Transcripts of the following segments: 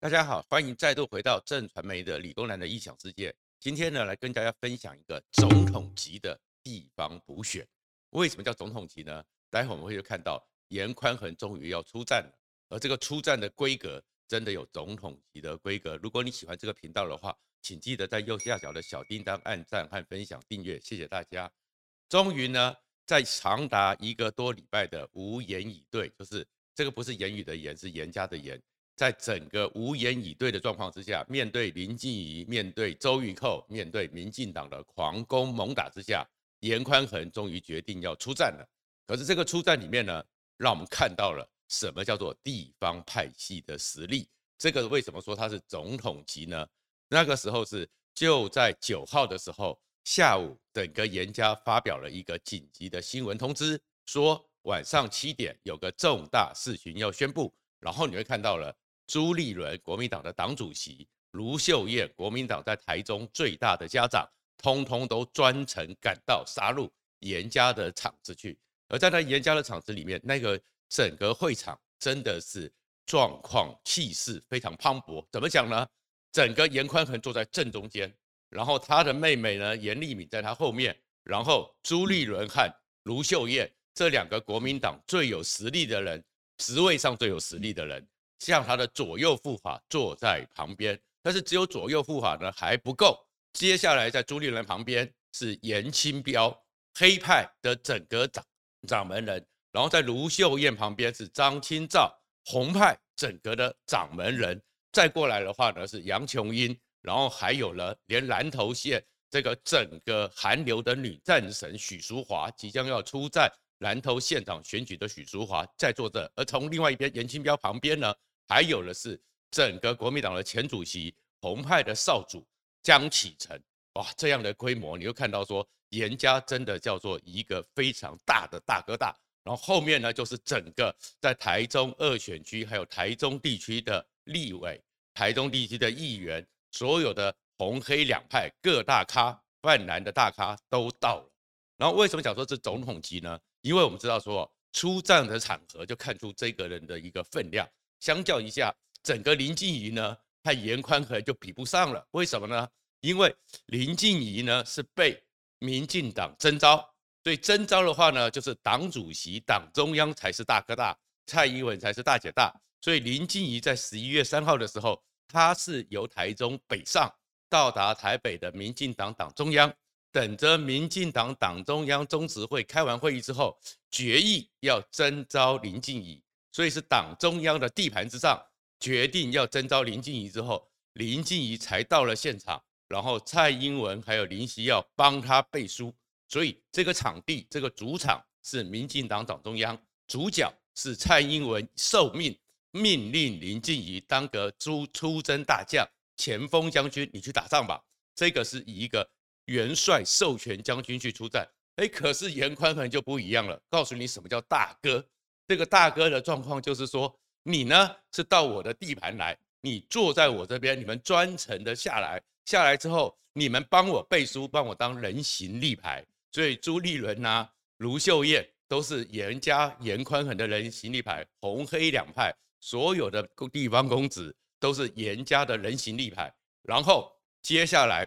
大家好，欢迎再度回到正传媒的理工男的异想世界。今天呢，来跟大家分享一个总统级的地方补选。为什么叫总统级呢？待会我们会看到严宽恒终于要出战了，而这个出战的规格真的有总统级的规格。如果你喜欢这个频道的话，请记得在右下角的小叮当按赞和分享订阅，谢谢大家。终于呢，在长达一个多礼拜的无言以对，就是这个不是言语的言，是严家的严。在整个无言以对的状况之下，面对林静仪，面对周玉蔻，面对民进党的狂攻猛打之下，严宽恒终于决定要出战了。可是这个出战里面呢，让我们看到了什么叫做地方派系的实力。这个为什么说他是总统级呢？那个时候是就在九号的时候下午，整个严家发表了一个紧急的新闻通知，说晚上七点有个重大事情要宣布，然后你会看到了。朱立伦，国民党的党主席；卢秀燕，国民党在台中最大的家长，通通都专程赶到杀入严家的场子去。而在那严家的场子里面，那个整个会场真的是状况气势非常磅礴。怎么讲呢？整个严宽恒坐在正中间，然后他的妹妹呢，严丽敏在他后面，然后朱立伦和卢秀燕这两个国民党最有实力的人，职位上最有实力的人。像他的左右副法坐在旁边，但是只有左右副法呢还不够。接下来在朱立伦旁边是颜清标，黑派的整个掌掌门人，然后在卢秀燕旁边是张清照，红派整个的掌门人。再过来的话呢是杨琼英，然后还有了连南投县这个整个韩流的女战神许淑华即将要出战南投县长选举的许淑华在坐这，而从另外一边颜清标旁边呢。还有的是整个国民党的前主席红派的少主江启臣，哇，这样的规模，你又看到说严家真的叫做一个非常大的大哥大，然后后面呢就是整个在台中二选区还有台中地区的立委、台中地区的议员，所有的红黑两派各大咖、泛蓝的大咖都到了。然后为什么讲说是总统级呢？因为我们知道说出战的场合就看出这个人的一个分量。相较一下，整个林静仪呢，和严宽和就比不上了。为什么呢？因为林静仪呢是被民进党征召，所以征召的话呢，就是党主席、党中央才是大哥大，蔡英文才是大姐大。所以林静仪在十一月三号的时候，她是由台中北上，到达台北的民进党党中央，等着民进党党中央中执会开完会议之后，决议要征召林静仪。所以是党中央的地盘之上决定要征召林静仪之后，林静仪才到了现场，然后蔡英文还有林夕要帮他背书，所以这个场地这个主场是民进党党中央，主角是蔡英文受命命令林静仪当个出出征大将前锋将军，你去打仗吧。这个是以一个元帅授权将军去出战，哎，可是严宽恒就不一样了，告诉你什么叫大哥。这个大哥的状况就是说，你呢是到我的地盘来，你坐在我这边，你们专程的下来，下来之后，你们帮我背书，帮我当人形立牌。所以朱立伦呐、卢秀燕都是严家严宽恒的人形立牌，红黑两派所有的地方公子都是严家的人形立牌。然后接下来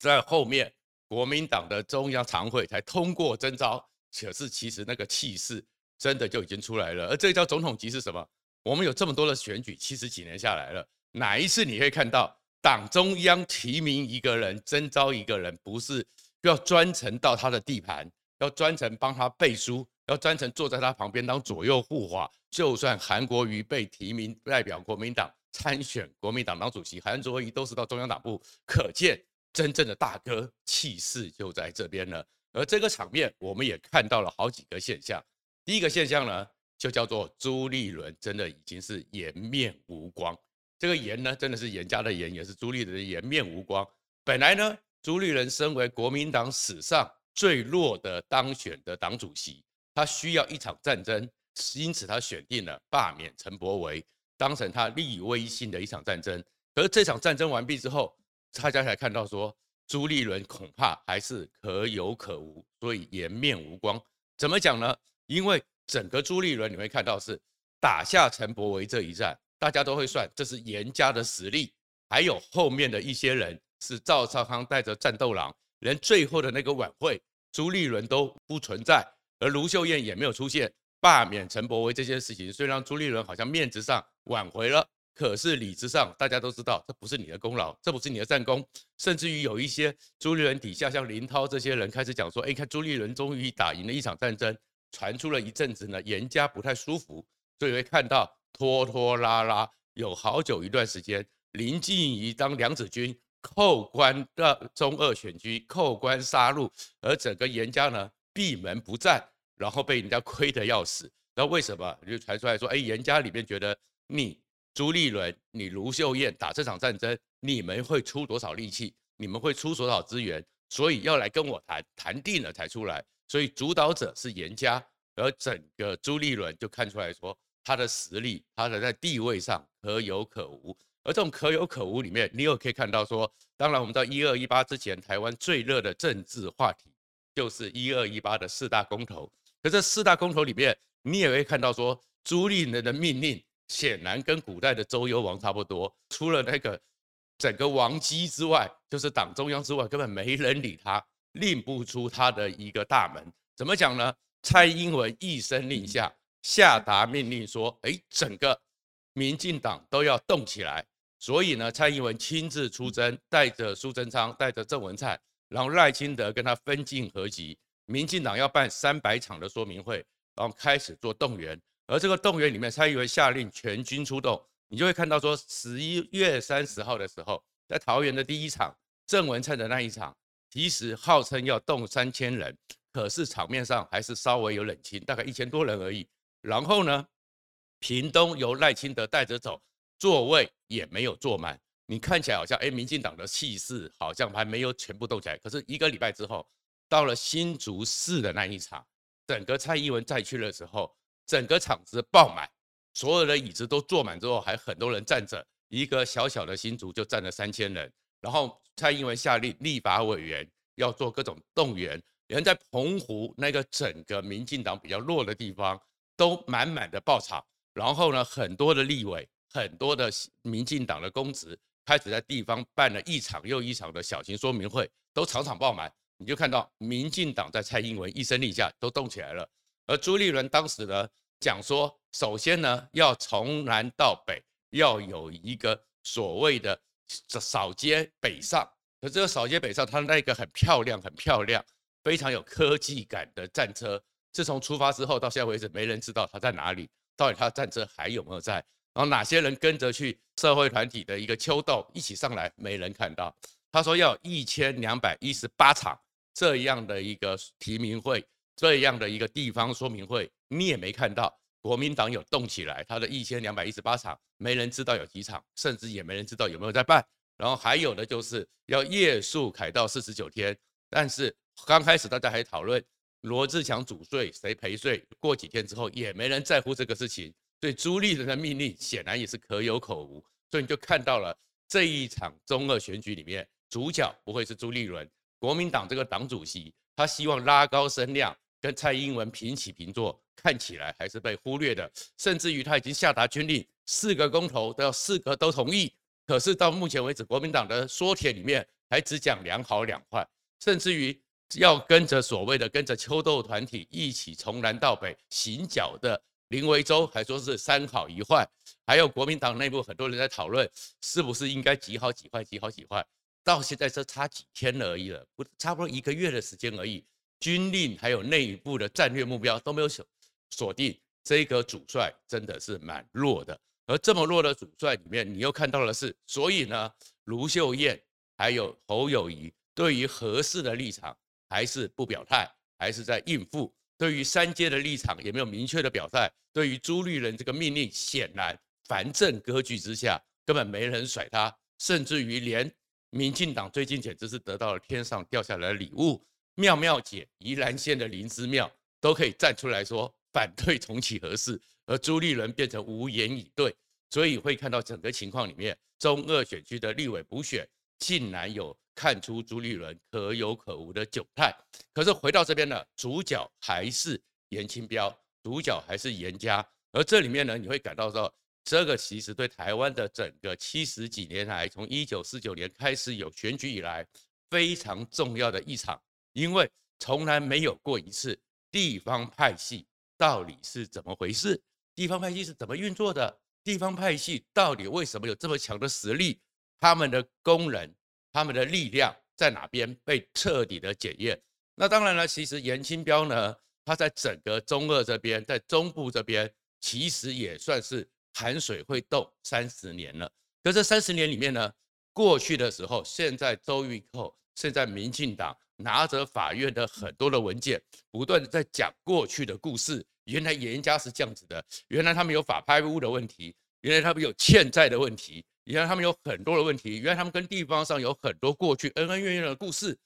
在后面，国民党的中央常会才通过征召，可是其实那个气势。真的就已经出来了，而这个叫总统级是什么？我们有这么多的选举，七十几年下来了，哪一次你可以看到党中央提名一个人、征召一个人，不是要专程到他的地盘，要专程帮他背书，要专程坐在他旁边当左右护法？就算韩国瑜被提名代表国民党参选国民党党主席，韩卓宜都是到中央党部，可见真正的大哥气势就在这边了。而这个场面，我们也看到了好几个现象。第一个现象呢，就叫做朱立伦真的已经是颜面无光。这个颜呢，真的是颜家的颜，也是朱立伦的颜面无光。本来呢，朱立伦身为国民党史上最弱的当选的党主席，他需要一场战争，因此他选定了罢免陈柏惟，当成他立威信的一场战争。可是这场战争完毕之后，大家才看到说，朱立伦恐怕还是可有可无，所以颜面无光。怎么讲呢？因为整个朱立伦你会看到是打下陈柏惟这一战，大家都会算，这是严家的实力，还有后面的一些人是赵少康带着战斗狼，连最后的那个晚会，朱立伦都不存在，而卢秀燕也没有出现，罢免陈柏惟这件事情，虽然朱立伦好像面子上挽回了。可是理智上，大家都知道这不是你的功劳，这不是你的战功，甚至于有一些朱立伦底下像林涛这些人开始讲说，哎，看朱立伦终于打赢了一场战争，传出了一阵子呢，严家不太舒服，所以会看到拖拖拉拉，有好久一段时间，林静怡当梁子军扣关的中二选区，扣关杀戮，而整个严家呢闭门不战，然后被人家亏得要死，那为什么就传出来说，哎，严家里面觉得你。朱立伦，你卢秀燕打这场战争，你们会出多少力气？你们会出多少资源？所以要来跟我谈，谈定了才出来。所以主导者是严家，而整个朱立伦就看出来说，他的实力，他的在地位上可有可无。而这种可有可无里面，你又可以看到说，当然我们到一二一八之前，台湾最热的政治话题就是一二一八的四大公投。可这四大公投里面，你也会看到说，朱立伦的命令。显然跟古代的周幽王差不多，除了那个整个王姬之外，就是党中央之外，根本没人理他，令不出他的一个大门。怎么讲呢？蔡英文一声令下，下达命令说：“哎，整个民进党都要动起来。”所以呢，蔡英文亲自出征，带着苏贞昌，带着郑文灿，然后赖清德跟他分进合击，民进党要办三百场的说明会，然后开始做动员。而这个动员里面，蔡英文下令全军出动，你就会看到说，十一月三十号的时候，在桃园的第一场郑文灿的那一场，其实号称要动三千人，可是场面上还是稍微有冷清，大概一千多人而已。然后呢，屏东由赖清德带着走，座位也没有坐满，你看起来好像哎，民进党的气势好像还没有全部动起来。可是一个礼拜之后，到了新竹市的那一场，整个蔡英文再去的时候。整个场子爆满，所有的椅子都坐满之后，还很多人站着。一个小小的新竹就站了三千人。然后蔡英文下令，立法委员要做各种动员，连在澎湖那个整个民进党比较弱的地方，都满满的爆场。然后呢，很多的立委，很多的民进党的公职，开始在地方办了一场又一场的小型说明会，都场场爆满。你就看到民进党在蔡英文一声令下，都动起来了。而朱立伦当时呢讲说，首先呢要从南到北要有一个所谓的扫街北上，可这个扫街北上，它那个很漂亮、很漂亮、非常有科技感的战车，自从出发之后到现在为止，没人知道它在哪里，到底它战车还有没有在？然后哪些人跟着去社会团体的一个秋斗一起上来，没人看到。他说要一千两百一十八场这样的一个提名会。这样的一个地方说明会，你也没看到国民党有动起来，他的一千两百一十八场，没人知道有几场，甚至也没人知道有没有在办。然后还有的就是要夜宿凯道四十九天，但是刚开始大家还讨论罗志强主税谁赔税，过几天之后也没人在乎这个事情。所以朱立伦的命令显然也是可有可无，所以你就看到了这一场中二选举里面，主角不会是朱立伦，国民党这个党主席，他希望拉高声量。跟蔡英文平起平坐，看起来还是被忽略的，甚至于他已经下达军令，四个公投都要四个都同意。可是到目前为止，国民党的说帖里面还只讲两好两坏，甚至于要跟着所谓的跟着秋斗团体一起从南到北行脚的林维洲，还说是三好一坏。还有国民党内部很多人在讨论，是不是应该几好几坏，几好几坏。到现在这差几天而已了，不差不多一个月的时间而已。军令还有内部的战略目标都没有锁定，这个主帅真的是蛮弱的。而这么弱的主帅里面，你又看到的是，所以呢，卢秀燕还有侯友谊对于合适的立场还是不表态，还是在应付；对于三阶的立场也没有明确的表态。对于朱立伦这个命令，显然反正割据之下根本没人甩他，甚至于连民进党最近简直是得到了天上掉下来的礼物。妙妙姐，宜兰县的林姿妙都可以站出来说反对重启核四，而朱立伦变成无言以对，所以会看到整个情况里面，中二选区的立委补选竟然有看出朱立伦可有可无的窘态。可是回到这边呢，主角还是严清标，主角还是严家，而这里面呢，你会感到说，这个其实对台湾的整个七十几年来，从一九四九年开始有选举以来，非常重要的一场，因为从来没有过一次地方派系到底是怎么回事？地方派系是怎么运作的？地方派系到底为什么有这么强的实力？他们的工人、他们的力量在哪边被彻底的检验？那当然了，其实严清标呢，他在整个中二这边，在中部这边，其实也算是含水会动三十年了。可这三十年里面呢，过去的时候，现在周玉蔻，现在民进党拿着法院的很多的文件，不断的在讲过去的故事。原来严家是这样子的，原来他们有法拍屋的问题，原来他们有欠债的问题，原来他们有很多的问题，原来他们跟地方上有很多过去恩恩怨怨的故事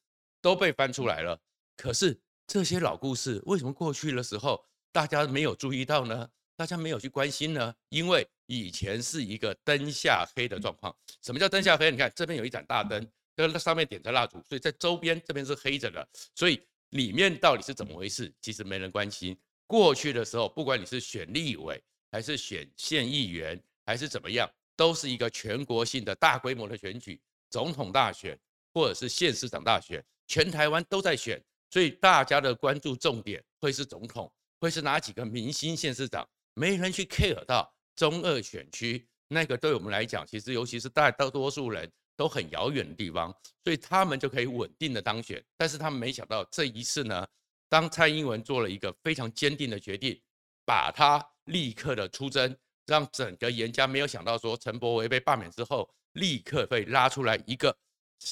都被翻出来了。可是这些老故事为什么过去的时候大家没有注意到呢？大家没有去关心呢？因为以前是一个灯下黑的状况。什么叫灯下黑？你看这边有一盏大灯，在那上面点着蜡烛，所以在周边这边是黑着的，所以里面到底是怎么回事？其实没人关心。过去的时候，不管你是选立委，还是选县议员，还是怎么样，都是一个全国性的大规模的选举，总统大选或者是县市长大选，全台湾都在选，所以大家的关注重点会是总统，会是哪几个明星县市长，没人去 care 到中二选区那个对我们来讲，其实尤其是大大多数人都很遥远的地方，所以他们就可以稳定的当选，但是他们没想到这一次呢。当蔡英文做了一个非常坚定的决定，把他立刻的出征，让整个严家没有想到说陈柏惟被罢免之后，立刻被拉出来一个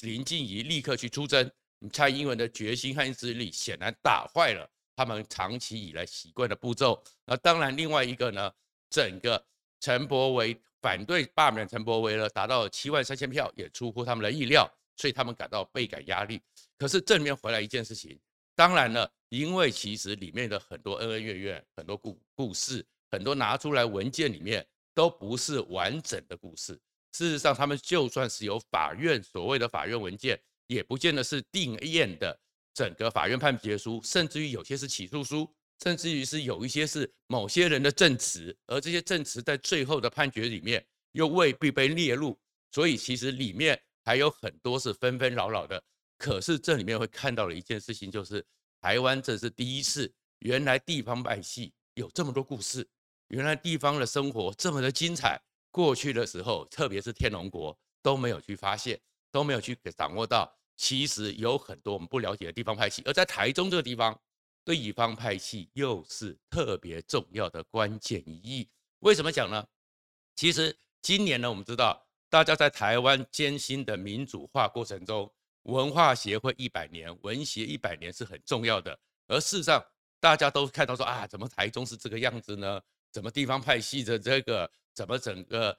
林静怡立刻去出征。蔡英文的决心和意志力显然打坏了他们长期以来习惯的步骤。那当然，另外一个呢，整个陈柏惟反对罢免陈柏惟了，达到七万三千票，也出乎他们的意料，所以他们感到倍感压力。可是正面回来一件事情，当然了。因为其实里面的很多恩恩怨怨，很多故故事，很多拿出来文件里面都不是完整的故事。事实上，他们就算是有法院所谓的法院文件，也不见得是定验的整个法院判决书，甚至于有些是起诉书，甚至于是有一些是某些人的证词，而这些证词在最后的判决里面又未必被列入。所以其实里面还有很多是纷纷扰扰的。可是这里面会看到的一件事情就是。台湾这是第一次，原来地方派系有这么多故事，原来地方的生活这么的精彩。过去的时候，特别是天龙国都没有去发现，都没有去掌握到，其实有很多我们不了解的地方派系。而在台中这个地方，对乙方派系又是特别重要的关键一役。为什么讲呢？其实今年呢，我们知道大家在台湾艰辛的民主化过程中。文化协会一百年，文协一百年是很重要的。而事实上，大家都看到说啊，怎么台中是这个样子呢？怎么地方派系的这个，怎么整个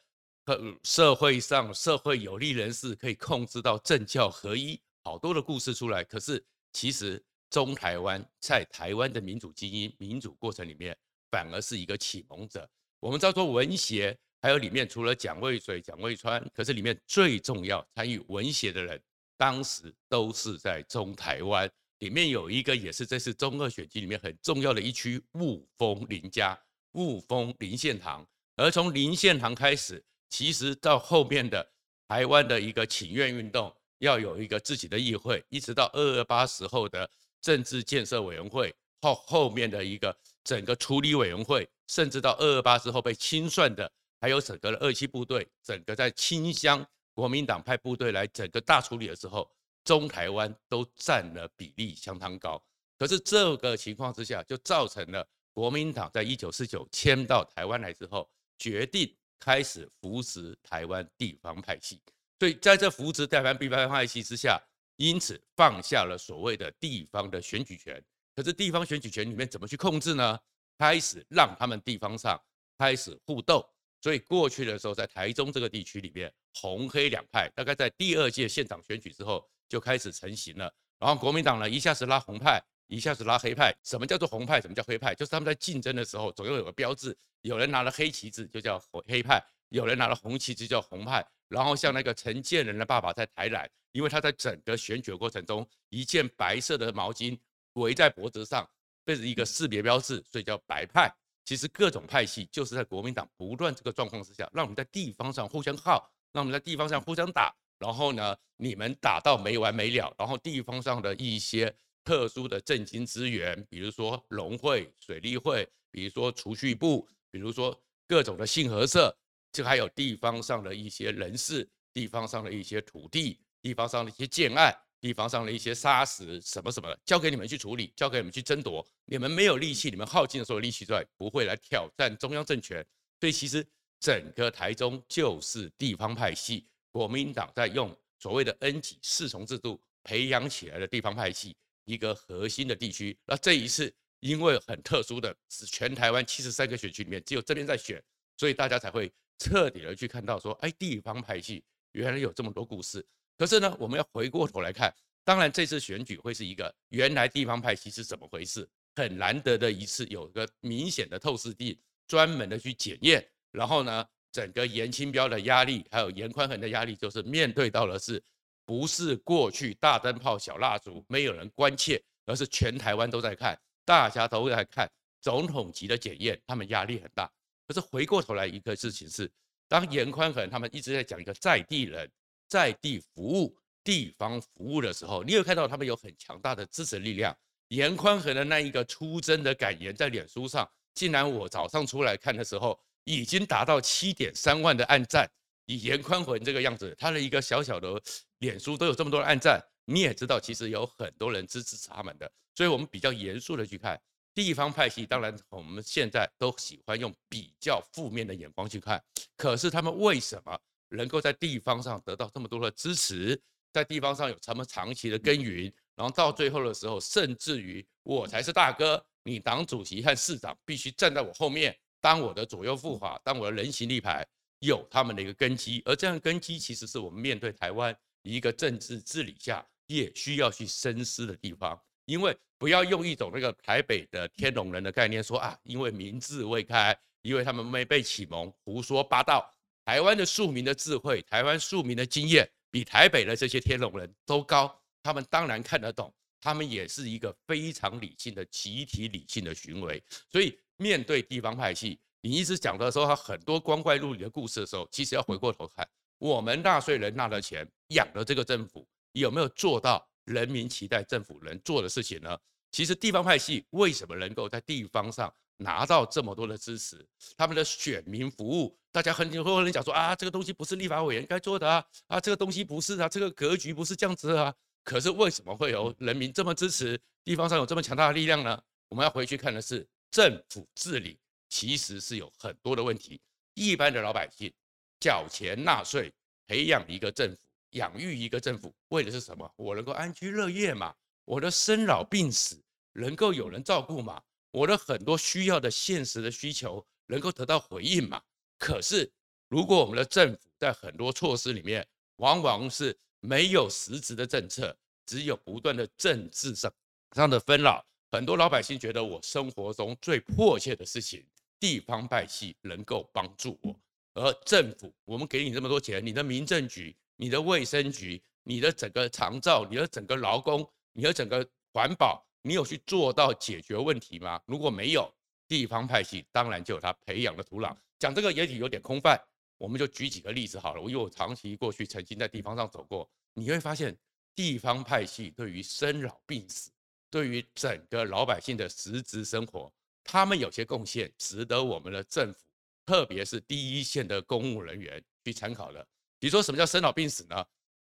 社会上社会有利人士可以控制到政教合一，好多的故事出来。可是其实中台湾在台湾的民主基因、民主过程里面，反而是一个启蒙者。我们叫做文协，还有里面除了蒋渭水、蒋渭川，可是里面最重要参与文协的人。当时都是在中台湾，里面有一个也是这次中二选举里面很重要的一区雾峰林家，雾峰林献堂。而从林献堂开始，其实到后面的台湾的一个请愿运动，要有一个自己的议会，一直到二二八时候的政治建设委员会后后面的一个整个处理委员会，甚至到二二八之后被清算的，还有整个的二七部队，整个在清乡。国民党派部队来整个大处理的时候，中台湾都占了比例相当高。可是这个情况之下，就造成了国民党在一九四九迁到台湾来之后，决定开始扶持台湾地方派系。所以在这扶持台湾地方派系之下，因此放下了所谓的地方的选举权。可是地方选举权里面怎么去控制呢？开始让他们地方上开始互斗。所以过去的时候，在台中这个地区里面，红黑两派大概在第二届县长选举之后就开始成型了。然后国民党呢，一下子拉红派，一下子拉黑派。什么叫做红派？什么叫黑派？就是他们在竞争的时候，总要有个标志。有人拿了黑旗子，就叫黑派；有人拿了红旗子，叫红派。然后像那个陈建仁的爸爸在台南，因为他在整个选举过程中，一件白色的毛巾围在脖子上，这是一个识别标志，所以叫白派。其实各种派系就是在国民党不断这个状况之下，让我们在地方上互相耗，让我们在地方上互相打，然后呢，你们打到没完没了，然后地方上的一些特殊的政经资源，比如说农会、水利会，比如说储蓄部，比如说各种的信合社，就还有地方上的一些人事，地方上的一些土地，地方上的一些建案。地方上的一些砂石什么什么的，交给你们去处理，交给你们去争夺。你们没有力气，你们耗尽了所有力气之外，不会来挑战中央政权。所以其实整个台中就是地方派系，国民党在用所谓的 N 级四重制度培养起来的地方派系一个核心的地区。那这一次因为很特殊的是，全台湾七十三个选区里面只有这边在选，所以大家才会彻底的去看到说，哎，地方派系原来有这么多故事。可是呢，我们要回过头来看，当然这次选举会是一个原来地方派系是怎么回事，很难得的一次，有一个明显的透视地，专门的去检验。然后呢，整个严清标的压力，还有严宽恒的压力，就是面对到的是，不是过去大灯泡小蜡烛没有人关切，而是全台湾都在看，大家都在看总统级的检验，他们压力很大。可是回过头来一个事情是，当严宽恒他们一直在讲一个在地人。在地服务、地方服务的时候，你有看到他们有很强大的支持力量。严宽恒的那一个出征的感言在脸书上，竟然我早上出来看的时候，已经达到七点三万的按赞。以严宽恒这个样子，他的一个小小的脸书都有这么多的按赞，你也知道，其实有很多人支持他们的。所以，我们比较严肃的去看地方派系。当然，我们现在都喜欢用比较负面的眼光去看，可是他们为什么？能够在地方上得到这么多的支持，在地方上有这么长期的耕耘，然后到最后的时候，甚至于我才是大哥，你党主席和市长必须站在我后面，当我的左右护法，当我的人形立牌，有他们的一个根基。而这样根基，其实是我们面对台湾一个政治治理下也需要去深思的地方。因为不要用一种那个台北的天龙人的概念说啊，因为民智未开，因为他们没被启蒙，胡说八道。台湾的庶民的智慧，台湾庶民的经验，比台北的这些天龙人都高。他们当然看得懂，他们也是一个非常理性的集体理性的行为。所以面对地方派系，你一直讲的时候，他很多光怪陆离的故事的时候，其实要回过头看，我们纳税人纳的钱养的这个政府，有没有做到人民期待政府能做的事情呢？其实地方派系为什么能够在地方上？拿到这么多的支持，他们的选民服务，大家很多人讲说啊，这个东西不是立法委员该做的啊，啊，这个东西不是啊，这个格局不是这样子啊。可是为什么会有人民这么支持，地方上有这么强大的力量呢？我们要回去看的是政府治理其实是有很多的问题。一般的老百姓缴钱纳税，培养一个政府，养育一个政府，为的是什么？我能够安居乐业嘛？我的生老病死能够有人照顾嘛？我的很多需要的现实的需求能够得到回应嘛？可是如果我们的政府在很多措施里面，往往是没有实质的政策，只有不断的政治上上的纷扰，很多老百姓觉得我生活中最迫切的事情，地方派系能够帮助我，而政府我们给你这么多钱，你的民政局、你的卫生局、你的整个长照、你的整个劳工、你的整个环保。你有去做到解决问题吗？如果没有，地方派系当然就有他培养的土壤。讲这个也许有点空泛，我们就举几个例子好了。因为我长期过去曾经在地方上走过，你会发现地方派系对于生老病死，对于整个老百姓的实质生活，他们有些贡献值得我们的政府，特别是第一线的公务人员去参考的。比如说什么叫生老病死呢？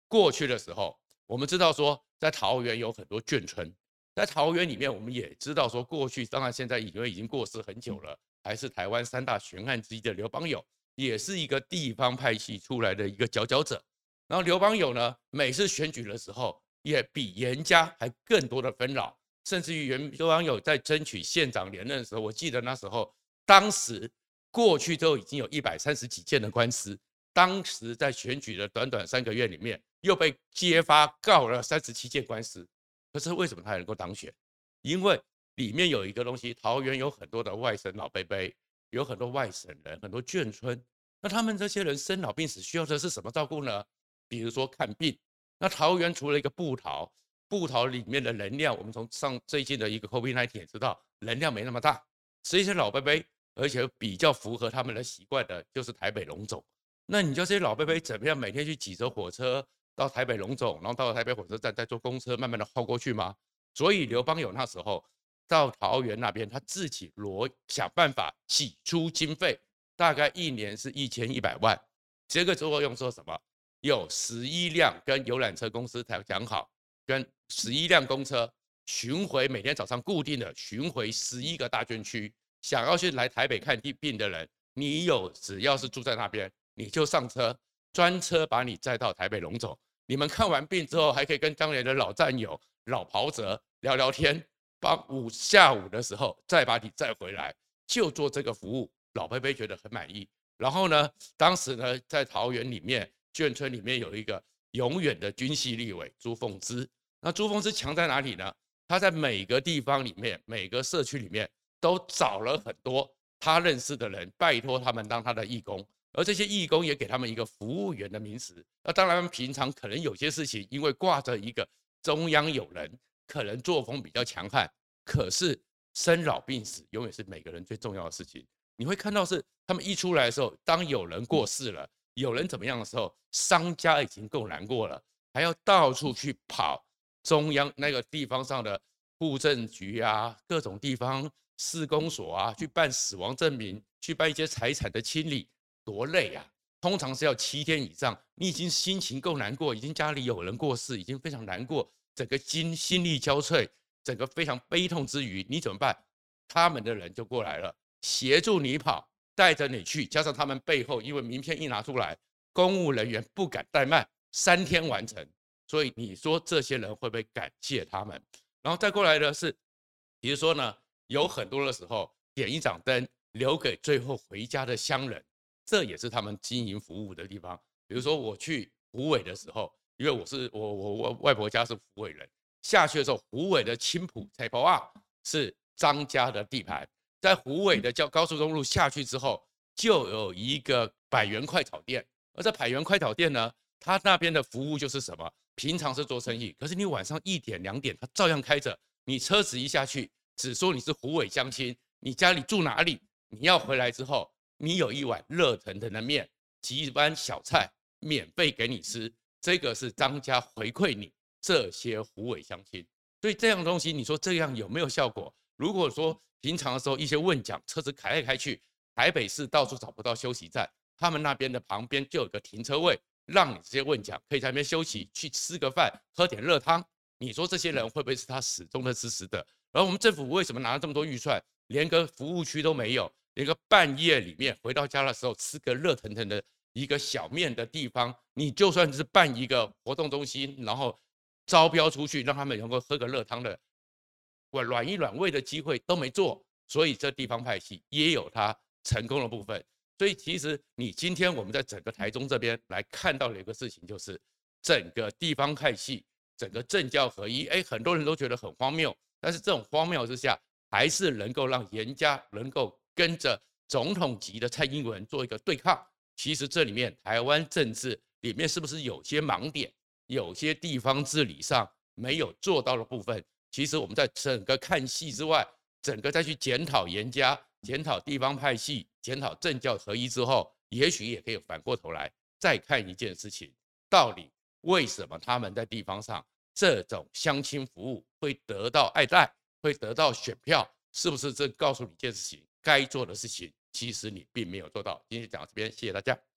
过去的时候，我们知道说在桃园有很多眷村。在桃园里面，我们也知道说，过去当然现在因为已经过世很久了，还是台湾三大悬案之一的刘邦友，也是一个地方派系出来的一个佼佼者。然后刘邦友呢，每次选举的时候，也比严家还更多的纷扰，甚至于原刘邦友在争取县长连任的时候，我记得那时候，当时过去都已经有一百三十几件的官司，当时在选举的短短三个月里面，又被揭发告了三十七件官司。可是为什么他能够当选？因为里面有一个东西，桃园有很多的外省老伯伯，有很多外省人，很多眷村。那他们这些人生老病死需要的是什么照顾呢？比如说看病。那桃园除了一个布桃，布桃里面的能量，我们从上最近的一个 COVID-19 也知道，能量没那么大。这些老伯伯而且比较符合他们的习惯的，就是台北龙总。那你叫这些老伯伯怎么样每天去挤着火车到台北龙总，然后到了台北火车站再坐公车慢慢的耗过去吗？所以刘邦友那时候到桃园那边，他自己罗想办法挤出经费，大概一年是一千一百万。这个作用说什么？有十一辆跟游览车公司才讲好，跟十一辆公车巡回，每天早上固定的巡回十一个大军区。想要去来台北看病的人，你有只要是住在那边，你就上车，专车把你载到台北龙总。你们看完病之后，还可以跟当年的老战友老袍泽聊聊天，帮午下午的时候再把你载回来，就做这个服务。老伯伯觉得很满意。然后呢，当时呢，在桃园里面眷村里面有一个永远的军系立委朱凤芝。那朱凤芝强在哪里呢？他在每个地方里面，每个社区里面。都找了很多他认识的人，拜托他们当他的义工，而这些义工也给他们一个服务员的名词。那当然，平常可能有些事情，因为挂着一个中央有人，可能作风比较强悍。可是生老病死永远是每个人最重要的事情。你会看到是他们一出来的时候，当有人过世了，有人怎么样的时候，商家已经够难过了，还要到处去跑中央那个地方上的户政局啊，各种地方。市公所啊，去办死亡证明，去办一些财产的清理，多累啊！通常是要七天以上。你已经心情够难过，已经家里有人过世，已经非常难过，整个心心力交瘁，整个非常悲痛之余，你怎么办？他们的人就过来了，协助你跑，带着你去，加上他们背后，因为名片一拿出来，公务人员不敢怠慢，三天完成。所以你说这些人会不会感谢他们？然后再过来的是，比如说呢？有很多的时候，点一盏灯留给最后回家的乡人，这也是他们经营服务的地方。比如说我去湖尾的时候，因为我是我我我外婆家是湖尾人，下去的时候，湖尾的青埔菜包啊是张家的地盘，在湖尾的叫高速公路下去之后，就有一个百元快炒店，而这百元快炒店呢，他那边的服务就是什么？平常是做生意，可是你晚上一点两点，他照样开着，你车子一下去。只说你是湖尾乡亲，你家里住哪里？你要回来之后，你有一碗热腾腾的面，几碗小菜，免费给你吃。这个是张家回馈你这些虎尾乡亲。所以这样东西，你说这样有没有效果？如果说平常的时候一些问讲，车子开来开去，台北市到处找不到休息站，他们那边的旁边就有个停车位，让你这些问讲可以在那边休息，去吃个饭，喝点热汤。你说这些人会不会是他始终的支持的？而我们政府为什么拿了这么多预算，连个服务区都没有，一个半夜里面回到家的时候吃个热腾腾的一个小面的地方，你就算是办一个活动中心，然后招标出去，让他们能够喝个热汤的，我暖一暖胃的机会都没做，所以这地方派系也有它成功的部分。所以其实你今天我们在整个台中这边来看到的一个事情，就是整个地方派系，整个政教合一，哎，很多人都觉得很荒谬。但是这种荒谬之下，还是能够让严家能够跟着总统级的蔡英文做一个对抗。其实这里面台湾政治里面是不是有些盲点，有些地方治理上没有做到的部分？其实我们在整个看戏之外，整个再去检讨颜家、检讨地方派系、检讨政教合一之后，也许也可以反过头来再看一件事情：到底为什么他们在地方上？这种相亲服务会得到爱戴，会得到选票，是不是？这告诉你一件事情，该做的事情，其实你并没有做到。今天讲到这边，谢谢大家。